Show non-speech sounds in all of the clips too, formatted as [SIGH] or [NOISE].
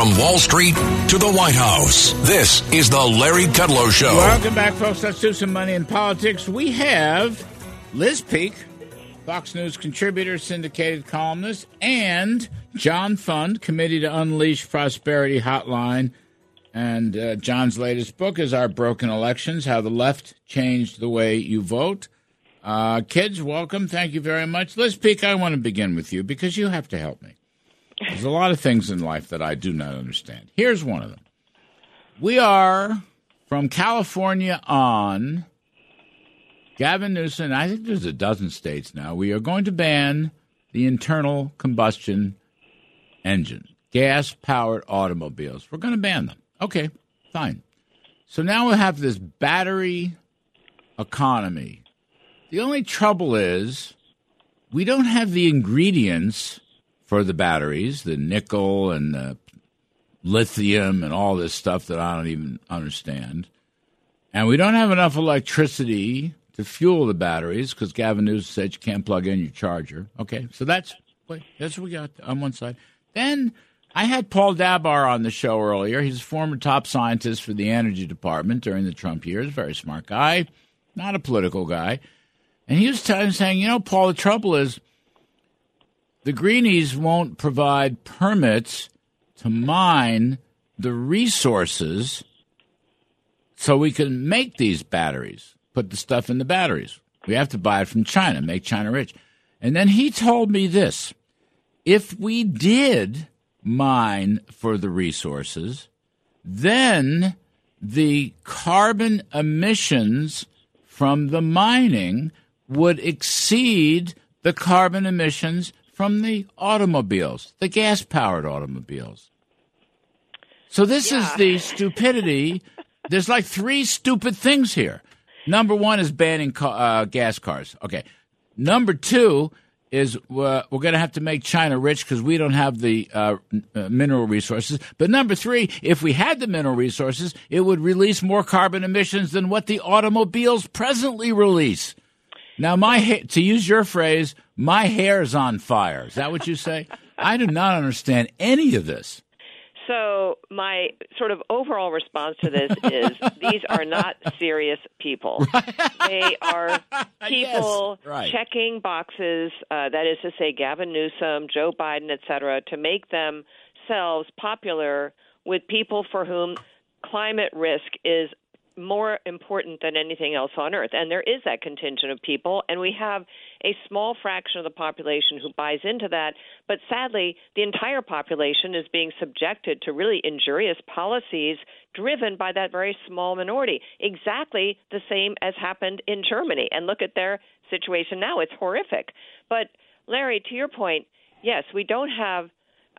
From Wall Street to the White House, this is the Larry Kudlow Show. Welcome back, folks. Let's do some money in politics. We have Liz Peek, Fox News contributor, syndicated columnist, and John Fund, Committee to Unleash Prosperity Hotline. And uh, John's latest book is Our Broken Elections How the Left Changed the Way You Vote. Uh, kids, welcome. Thank you very much. Liz Peek, I want to begin with you because you have to help me. There's a lot of things in life that I do not understand. Here's one of them. We are from California on. Gavin Newsom, I think there's a dozen states now. We are going to ban the internal combustion engine, gas powered automobiles. We're going to ban them. Okay, fine. So now we have this battery economy. The only trouble is we don't have the ingredients for the batteries, the nickel and the lithium and all this stuff that I don't even understand. And we don't have enough electricity to fuel the batteries because Gavin Newsom said you can't plug in your charger. Okay, so that's that's what we got on one side. Then I had Paul Dabbar on the show earlier. He's a former top scientist for the energy department during the Trump years. Very smart guy, not a political guy. And he was t- saying, you know, Paul, the trouble is the Greenies won't provide permits to mine the resources so we can make these batteries, put the stuff in the batteries. We have to buy it from China, make China rich. And then he told me this if we did mine for the resources, then the carbon emissions from the mining would exceed the carbon emissions from the automobiles, the gas powered automobiles. So this Yeah. is the stupidity. There's like three stupid things here. Number one is banning ca- uh, gas cars. Okay. Number two is uh, we're going to have to make China rich because we don't have the uh, uh, mineral resources. But number three, if we had the mineral resources, it would release more carbon emissions than what the automobiles presently release. Now, my ha- to use your phrase, my hair's on fire. Is that what you say? [LAUGHS] I do not understand any of this. So my sort of overall response to this is [LAUGHS] these are not serious people. They are [LAUGHS] people Yes, right. checking boxes. Uh, that is to say, Gavin Newsom, Joe Biden, et cetera, to make themselves popular with people for whom climate risk is more important than anything else on earth. And there is that contingent of people, and we have a small fraction of the population who buys into that. But sadly, the entire population is being subjected to really injurious policies driven by that very small minority. Exactly the same as happened in Germany. And look at their situation now. It's horrific. But, Larry, to your point, yes, we don't have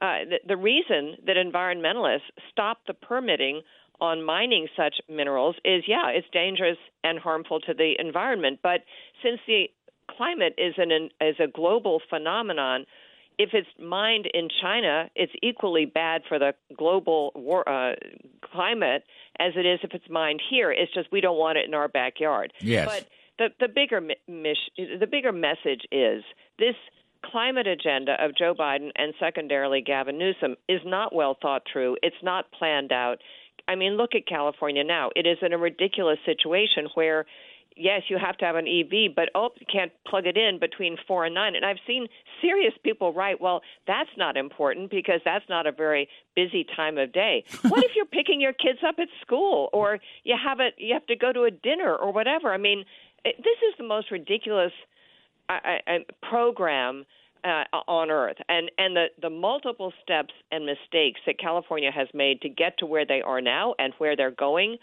uh, the, the reason that environmentalists stop the permitting on mining such minerals is yeah, it's dangerous and harmful to the environment. But since the climate is an is a global phenomenon, if it's mined in China, it's equally bad for the global war, uh, climate as it is if it's mined here. It's just we don't want it in our backyard. Yes. But the the bigger mi- the bigger message is this climate agenda of Joe Biden and secondarily Gavin Newsom is not well thought through. It's not planned out. I mean, look at California now. It is in a ridiculous situation where yes, you have to have an EV, but oh, you can't plug it in between four and nine. And I've seen serious people write, well, that's not important because that's not a very busy time of day. [LAUGHS] what if you're picking your kids up at school, or you have it, you have to go to a dinner or whatever? I mean, it, this is the most ridiculous uh, uh, program uh, on earth and and the the multiple steps and mistakes that California has made to get to where they are now and where they're going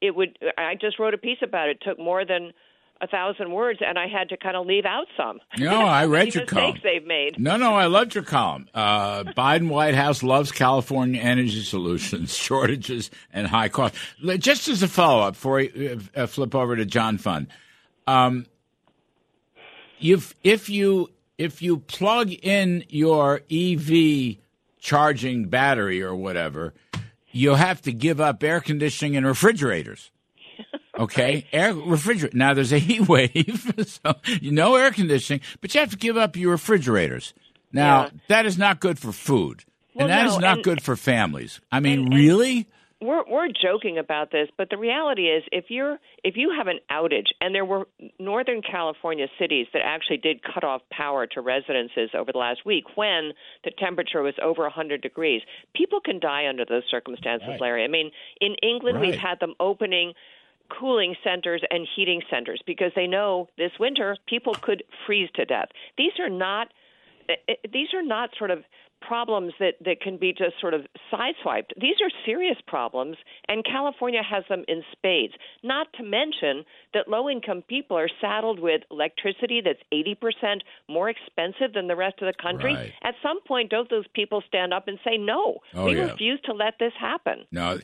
it, would I just wrote a piece about it. it took more than a thousand words, and I had to kind of leave out some. No, I [LAUGHS] read your column. they've made. No, no, I loved your column. Uh, [LAUGHS] Biden White House loves California energy solutions, [LAUGHS] shortages, and high costs. Just as a follow up, before I uh, flip over to John Fund, um, if you if you plug in your EV charging battery or whatever, you have to give up air conditioning and refrigerators. [LAUGHS] Okay, air refrigerator. Now there's a heat [LAUGHS] wave, so you no air conditioning, but you have to give up your refrigerators. Now Yeah. that is not good for food, Well, and that is no, not and- good for families. I mean, and- really? We're we're joking about this, but the reality is if you're if you have an outage and there were northern California cities that actually did cut off power to residences over the last week when the temperature was over 100 degrees, people can die under those circumstances, Right. Larry. I mean, in England Right. we've had them opening cooling centers and heating centers because they know this winter people could freeze to death. These are not eh, eh, these are not sort of problems that, that can be just sort of sideswiped. These are serious problems, and California has them in spades. Not to mention that low income people are saddled with electricity that's 80% more expensive than the rest of the country. Right. At some point, don't those people stand up and say, no, Oh, we yeah. refuse to let this happen? No.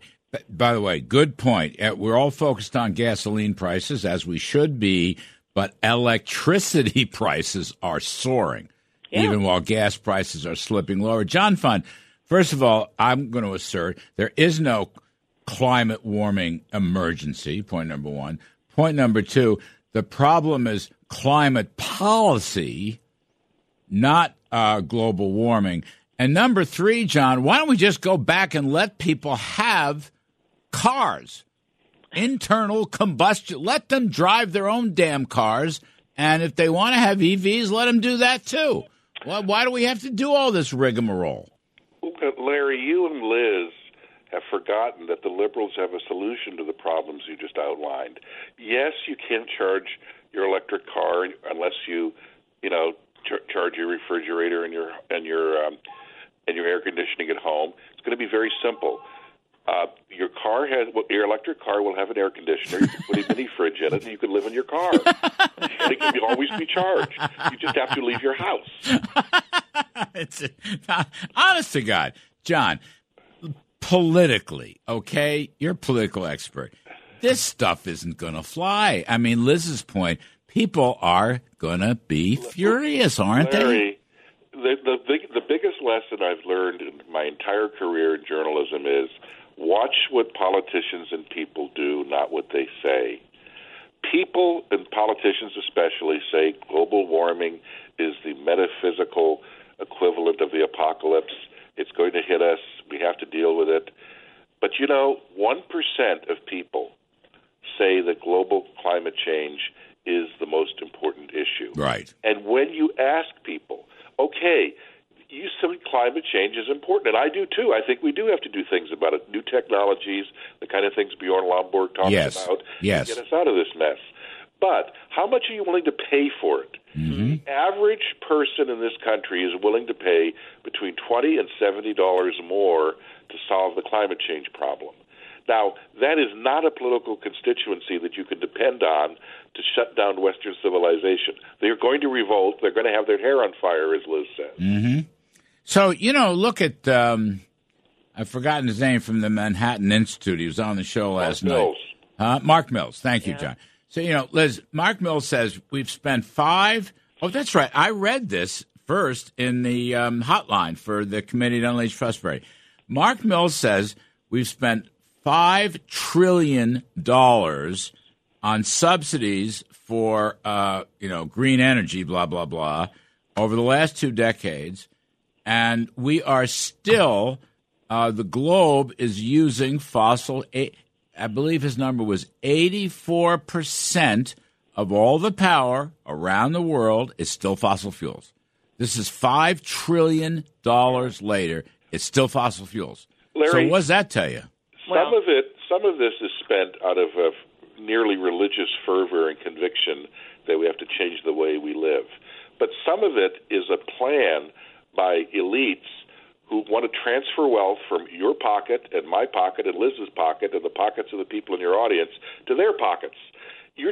By the way, good point. Uh, We're all focused on gasoline prices, as we should be, but electricity [LAUGHS] prices are soaring, Yeah. even while gas prices are slipping lower. John Fund, first of all, I'm going to assert there is no climate warming emergency, point number one. Point number two, the problem is climate policy, not uh, global warming. And number three, John, why don't we just go back and let people have cars, internal combustion? Let them drive their own damn cars. And if they want to have EVs, let them do that too. Why, why do we have to do all this rigmarole? Larry, you and Liz have forgotten that the liberals have a solution to the problems you just outlined. Yes, you can't charge your electric car unless you, you know, ch- charge your refrigerator and your and your um, and your air conditioning at home. It's going to be very simple. Uh, your car has well, your electric car will have an air conditioner. You can put a mini fridge in it, and you can live in your car, and it can be, always be charged. You just have to leave your house. [LAUGHS] it's honest to God, John. Politically, okay, you're a political expert. This stuff isn't going to fly. I mean, Liz's point: people are going to be furious, aren't they? The the big, the biggest lesson I've learned in my entire career in journalism is watch what politicians and people do, not what they say. People and politicians especially say global warming is the metaphysical equivalent of the apocalypse. It's going to hit us. We have to deal with it. But you know, 1% of people say that global climate change is the most important issue. Right. And when you ask people, okay, you said climate change is important, and I do too. I think we do have to do things about it. New technologies, the kind of things Bjorn Lomborg talks Yes. about, Yes. to get us out of this mess. But how much are you willing to pay for it? Mm-hmm. The average person in this country is willing to pay between twenty and seventy dollars more to solve the climate change problem. Now, that is not a political constituency that you can depend on to shut down Western civilization. They're going to revolt. They're going to have their hair on fire, as Liz says. So you know, look at um, I've forgotten his name from the Manhattan Institute. He was on the show last night. Mills. Huh? Mark Mills. Thank you, John. So you know, Liz, Mark Mills says we've spent five oh that's right. I read this first in the um, hotline for the Committee to Unleash Prosperity. Mark Mills says we've spent five trillion dollars on subsidies for uh, you know green energy, blah blah blah, over the last two decades, and we are still uh, the globe is using fossil. I believe his number was eighty-four percent of all the power around the world is still fossil fuels. This is five trillion dollars later. It's still fossil fuels. so what does that tell you? Some of it, some of this is spent out of a nearly religious fervor and conviction that we have to change the way we live. But some of it is a plan by elites who want to transfer wealth from your pocket and my pocket and Liz's pocket and the pockets of the people in your audience to their pockets.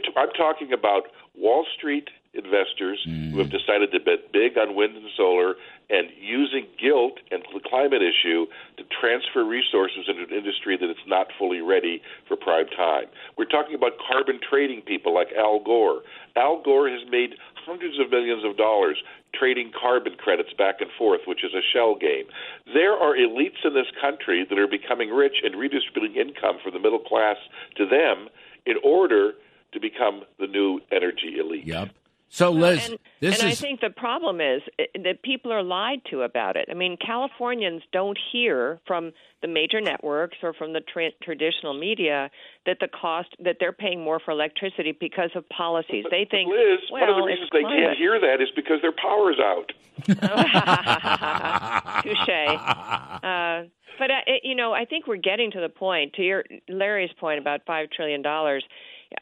t- I'm talking about Wall Street investors mm. who have decided to bet big on wind and solar and using guilt and the climate issue to transfer resources into an industry that it's not fully ready for prime time. We're talking about carbon trading people like Al Gore. Al Gore has made hundreds of millions of dollars trading carbon credits back and forth, which is a shell game. There are elites in this country that are becoming rich and redistributing income from the middle class to them in order to become the new energy elite. Yep. So, Liz, and, this and is. I think the problem is eh, that people are lied to about it. I mean, Californians don't hear from the major networks or from the tra- traditional media that the cost that they're paying more for electricity because of policies. But, they think, Liz, well, one of the reasons they can't hear that is because their power's out. [LAUGHS] Touche. Uh, but uh, it, you know, I think we're getting to the point. To your Larry's point about five trillion dollars,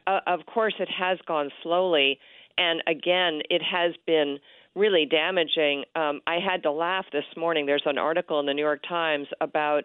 uh, of course, it has gone slowly and again, it has been really damaging. Um, I had to laugh this morning. There's an article in the New York Times about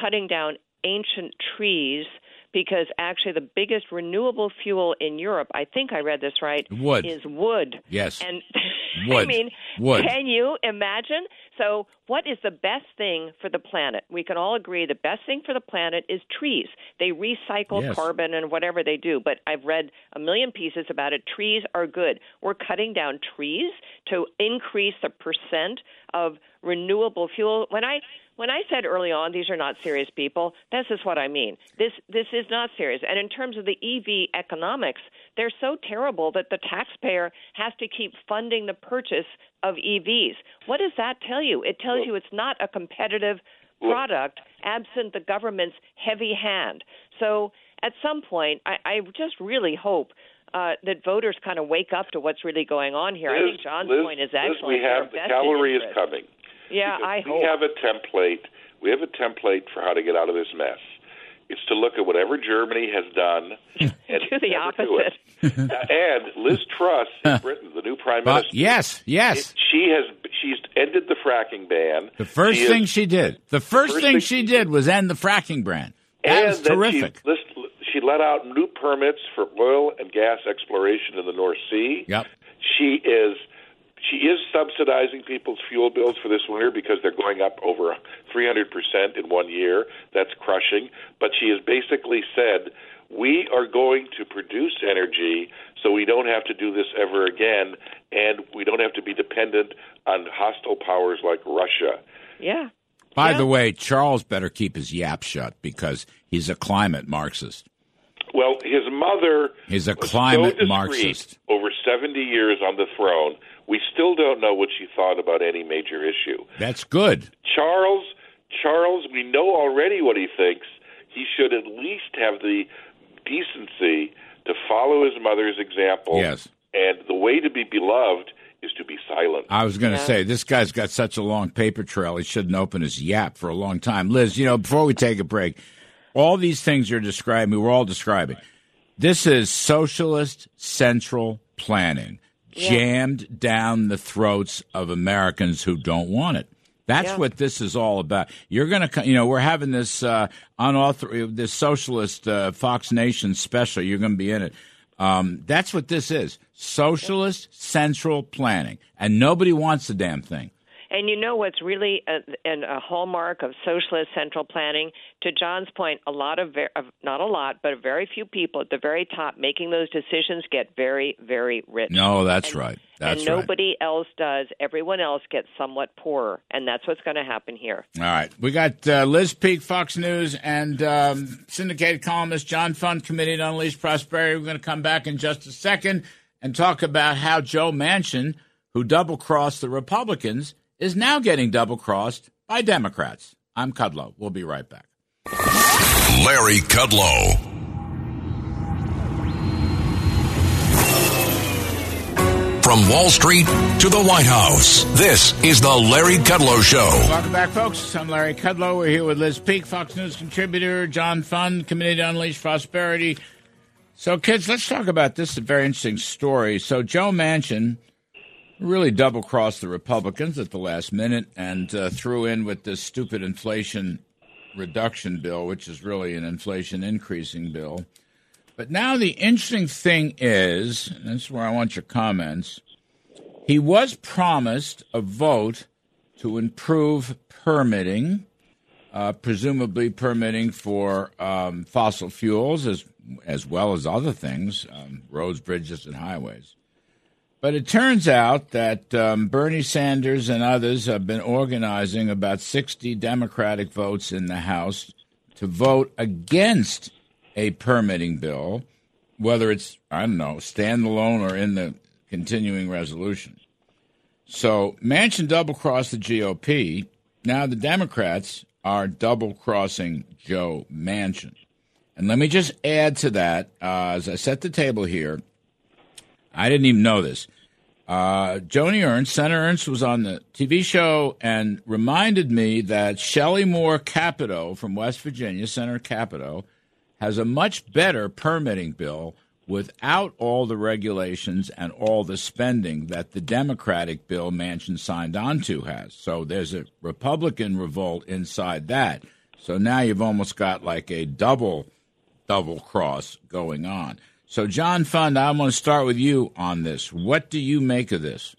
cutting down ancient trees because actually the biggest renewable fuel in Europe, I think I read this right, wood. is wood. Yes. And [LAUGHS] wood. I mean, wood. can you imagine? So, what is the best thing for the planet? We can all agree the best thing for the planet is trees. They recycle yes. carbon and whatever they do, but I've read a million pieces about it. Trees are good. We're cutting down trees to increase the percent of renewable fuel. When I when I said early on these are not serious people, this is what I mean. This this is not serious. And in terms of the EV economics, they're so terrible that the taxpayer has to keep funding the purchase of EVs. What does that tell you? It tells you it's not a competitive product absent the government's heavy hand. So at some point, I, I just really hope uh, that voters kind of wake up to what's really going on here. Liz, I think John's Liz, point is Liz, excellent. we have the cavalry is coming. Yeah, I we hope. have a template. We have a template for how to get out of this mess. It's to look at whatever Germany has done [LAUGHS] and do the opposite. Do [LAUGHS] and Liz Truss in Britain, the new prime uh, minister. yes, yes. It, she has she's ended the fracking ban. The first she thing is, she did. The first, first thing, thing she did was end the fracking ban. That and was terrific. She, list, she let out new permits for oil and gas exploration in the North Sea. Yep. She is she is subsidizing people's fuel bills for this winter because they're going up over 300% in one year. That's crushing. But she has basically said, we are going to produce energy so we don't have to do this ever again, and we don't have to be dependent on hostile powers like Russia. Yeah. By yeah. the way, Charles better keep his yap shut because he's a climate Marxist. Well, his mother is a climate so Marxist. over 70 years on the throne. We still don't know what she thought about any major issue. That's good. Charles, Charles, we know already what he thinks. He should at least have the decency to follow his mother's example. Yes. And the way to be beloved is to be silent. I was going to Yeah. say this guy's got such a long paper trail. He shouldn't open his yap for a long time. Liz, you know, before we take a break, all these things you're describing, we're all describing. This is socialist central planning jammed down the throats of Americans who don't want it. That's Yeah. what this is all about. You're going to, you know, we're having this uh, unauthorized, this socialist uh, Fox Nation special. You're going to be in it. Um, that's what this is socialist central planning. And nobody wants the damn thing. And you know what's really a, a hallmark of socialist central planning? To John's point, a lot of, ver- of, not a lot, but very few people at the very top making those decisions get very, very rich. No, that's right. That's and right. nobody else does. Everyone else gets somewhat poorer, and that's what's going to happen here. All right. We got uh, Liz Peek, Fox News, and um, syndicated columnist John Fund, Committee to Unleash Prosperity. We're going to come back in just a second and talk about how Joe Manchin, who double crossed the Republicans, is now getting double crossed by Democrats. I'm Kudlow. We'll be right back. Larry Kudlow. From Wall Street to the White House, this is the Larry Kudlow Show. Welcome back, folks. I'm Larry Kudlow. We're here with Liz Peek, Fox News contributor, John Fund, Committee to Unleash Prosperity. So, kids, let's talk about this. Very interesting story. So, Joe Manchin really double crossed the Republicans at the last minute and uh, threw in with this stupid inflation reduction bill, which is really an inflation increasing bill. But now the interesting thing is, and this is where I want your comments. He was promised a vote to improve permitting, uh, presumably permitting for um, fossil fuels as as well as other things, um, roads, bridges, and highways. But it turns out that um, Bernie Sanders and others have been organizing about 60 Democratic votes in the House to vote against a permitting bill, whether it's, I don't know, standalone or in the continuing resolution. So Manchin double crossed the GOP. Now the Democrats are double crossing Joe Manchin. And let me just add to that, uh, as I set the table here, I didn't even know this. Uh, Joni Ernst, Senator Ernst, was on the TV show and reminded me that Shelley Moore Capito from West Virginia, Senator Capito, has a much better permitting bill without all the regulations and all the spending that the Democratic bill Manchin signed onto has. So there's a Republican revolt inside that. So now you've almost got like a double double cross going on. So, John Fund, I want to start with you on this. What do you make of this?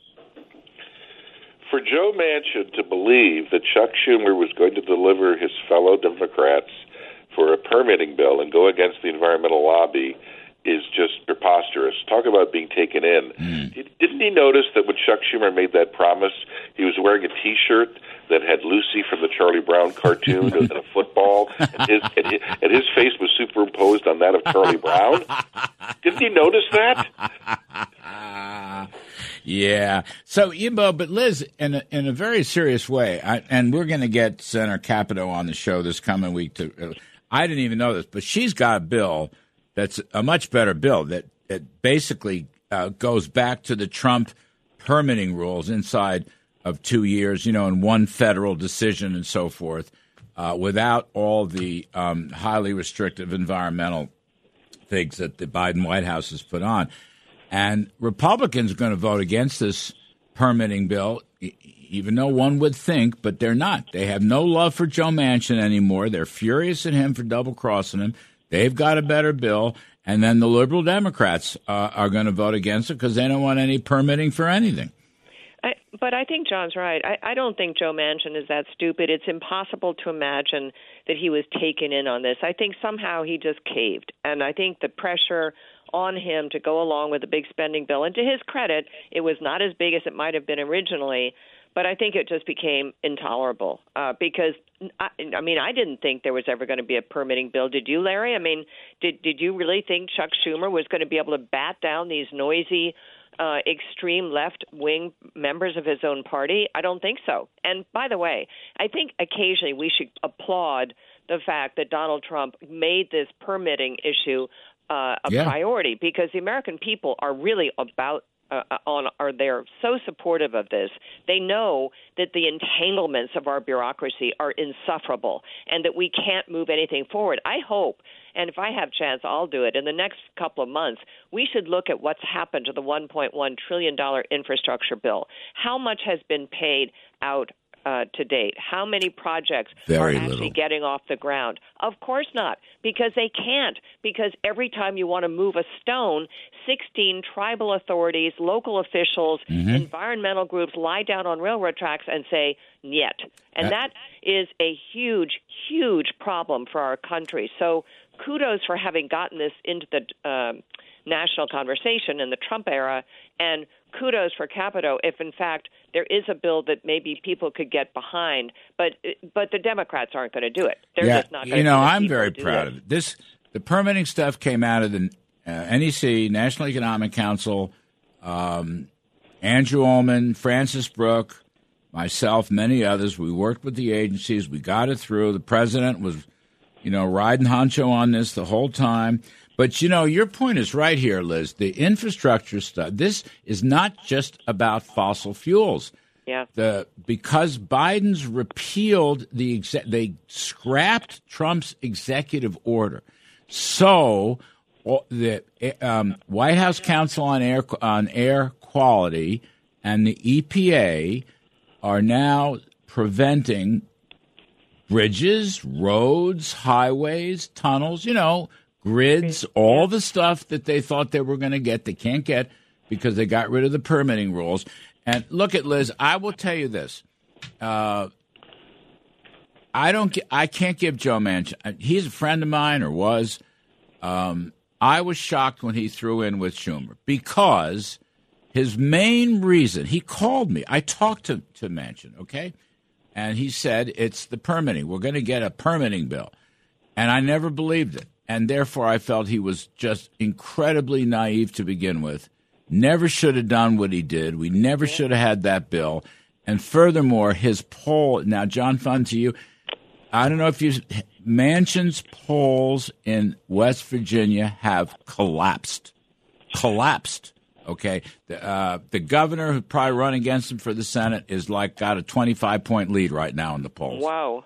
For Joe Manchin to believe that Chuck Schumer was going to deliver his fellow Democrats for a permitting bill and go against the environmental lobby is just preposterous. Talk about being taken in. Mm. Didn't he notice that when Chuck Schumer made that promise, he was wearing a T-shirt that had Lucy from the Charlie Brown cartoon and a football, and his, and his and his face was superimposed on that of Charlie Brown? Didn't he notice that? Yeah. So, you know, but Liz, in a, in a very serious way, I, and we're going to get Senator Capito on the show this coming week. To, uh, I didn't even know this, but she's got a bill that's a much better bill that, that basically uh, goes back to the Trump permitting rules inside of two years, you know, in one federal decision and so forth, uh, without all the um, highly restrictive environmental things that the Biden White House has put on. And Republicans are going to vote against this permitting bill, even though one would think, but they're not. They have no love for Joe Manchin anymore. They're furious at him for double crossing him. They've got a better bill, and then the liberal Democrats uh, are going to vote against it because they don't want any permitting for anything. I, but I think John's right. I, I don't think Joe Manchin is that stupid. It's impossible to imagine that he was taken in on this. I think somehow he just caved, and I think the pressure on him to go along with the big spending bill. And to his credit, it was not as big as it might have been originally, but I think it just became intolerable uh, because I, I mean I didn't think there was ever going to be a permitting bill. Did you, Larry? I mean, did did you really think Chuck Schumer was going to be able to bat down these noisy? Uh, extreme left wing members of his own party? I don't think so. And by the way, I think occasionally we should applaud the fact that Donald Trump made this permitting issue uh, a yeah. priority because the American people are really about uh, uh, on are they're so supportive of this. They know that the entanglements of our bureaucracy are insufferable and that we can't move anything forward. I hope and if I have chance, I'll do it. In the next couple of months, we should look at what's happened to the 1.1 trillion dollar infrastructure bill. How much has been paid out uh, to date? How many projects Very are actually little. getting off the ground? Of course not, because they can't. Because every time you want to move a stone, 16 tribal authorities, local officials, mm-hmm. environmental groups lie down on railroad tracks and say, "Yet," and that, is a huge, huge problem for our country. So, kudos for having gotten this into the uh, national conversation in the Trump era, and kudos for Capito if, in fact, there is a bill that maybe people could get behind. But but the Democrats aren't going to do it. They're yeah, just not. You know, I'm very proud of it. This the permitting stuff came out of the uh, NEC, National Economic Council. Um, Andrew Olmem, Francis Brooke, myself, many others. We worked with the agencies. We got it through. The president was, you know, riding honcho on this the whole time. But you know, your point is right here, Liz. The infrastructure stuff. This is not just about fossil fuels. Yeah. The because Biden's repealed the exe- they scrapped Trump's executive order. So the um, White House Council on Air on Air Quality and the EPA are now preventing bridges, roads, highways, tunnels. You know, grids, all the stuff that they thought they were going to get, they can't get because they got rid of the permitting rules. And look at Liz. I will tell you this. Uh, I don't. I can't give Joe Manchin. Uh, he's a friend of mine, or was. Um, I was shocked when he threw in with Schumer because his main reason he called me. I talked to to Manchin, okay, and he said it's the permitting. We're going to get a permitting bill, and I never believed it, and therefore I felt he was just incredibly naive to begin with. Never should have done what he did. We never should have had that bill. And furthermore, his poll now, John Fund to you I don't know if you Manchin's polls in West Virginia have collapsed, collapsed. Okay, the, uh, the governor who probably run against him for the Senate is like got a twenty five point lead right now in the polls. Wow.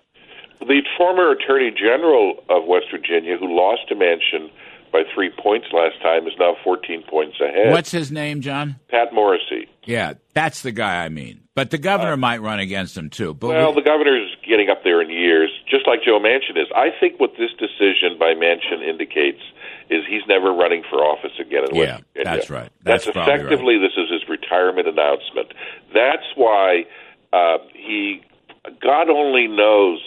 The former Attorney General of West Virginia, who lost to Manchin by three points last time, is now 14 points ahead. What's his name, John? Pat Morrisey. Yeah, that's the guy I mean. But the governor uh, might run against him too. But well, we, the governor's getting up there in years, just like Joe Manchin is. I think what this decision by Manchin indicates is he's never running for office again in yeah, West Virginia. that's right. That's, that's effectively right. this is his retirement announcement. That's why uh, he, God only knows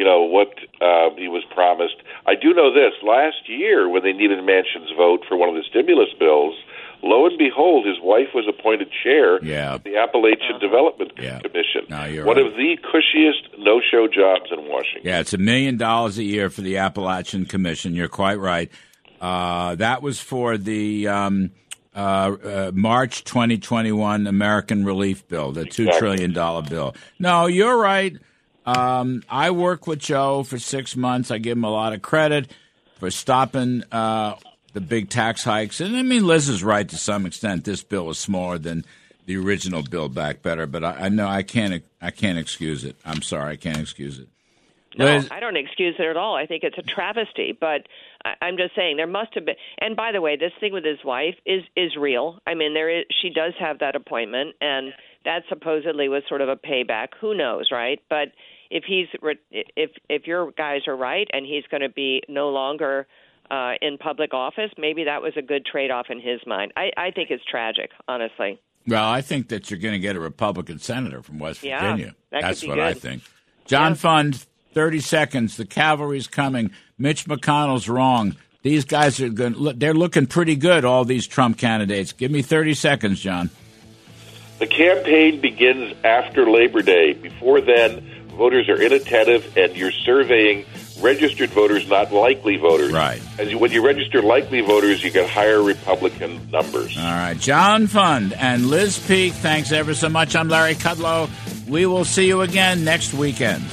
you know what uh, he was promised. I do know this: last year, when they needed Manchin's vote for one of the stimulus bills, lo and behold, his wife was appointed chair yeah. of the Appalachian Development yeah. Commission. No, you're one right. of the cushiest no-show jobs in Washington. Yeah, it's a million dollars a year for the Appalachian Commission. You're quite right. Uh, that was for the um, uh, uh, March 2021 American Relief Bill, the two exactly. trillion dollar bill. No, you're right. Um, I worked with Joe for six months. I give him a lot of credit for stopping uh, the big tax hikes. And I mean, Liz is right to some extent. This bill is smaller than the original Build Back Better, but I, I know I can't. I can't excuse it. I'm sorry, I can't excuse it. No, Liz, I don't excuse it at all. I think it's a travesty, but I, I'm just saying there must have been. And by the way, this thing with his wife is is real. I mean, there is she does have that appointment, and that supposedly was sort of a payback. Who knows, right? But if he's if if your guys are right, and he's going to be no longer uh, in public office, maybe that was a good trade off in his mind. I, I think it's tragic, honestly. Well, I think that you're going to get a Republican senator from West Yeah, Virginia. that That's what good. I think. John Yeah. Fund, 30 seconds. The cavalry's coming. Mitch McConnell's wrong. These guys are going. Look, they're looking pretty good. All these Trump candidates. Give me 30 seconds, John. The campaign begins after Labor Day. Before then, voters are inattentive, and you're surveying registered voters, not likely voters. Right. As you, when you register likely voters, you get higher Republican numbers. All right, John Fund and Liz Peek. Thanks ever so much. I'm Larry Kudlow. We will see you again next weekend.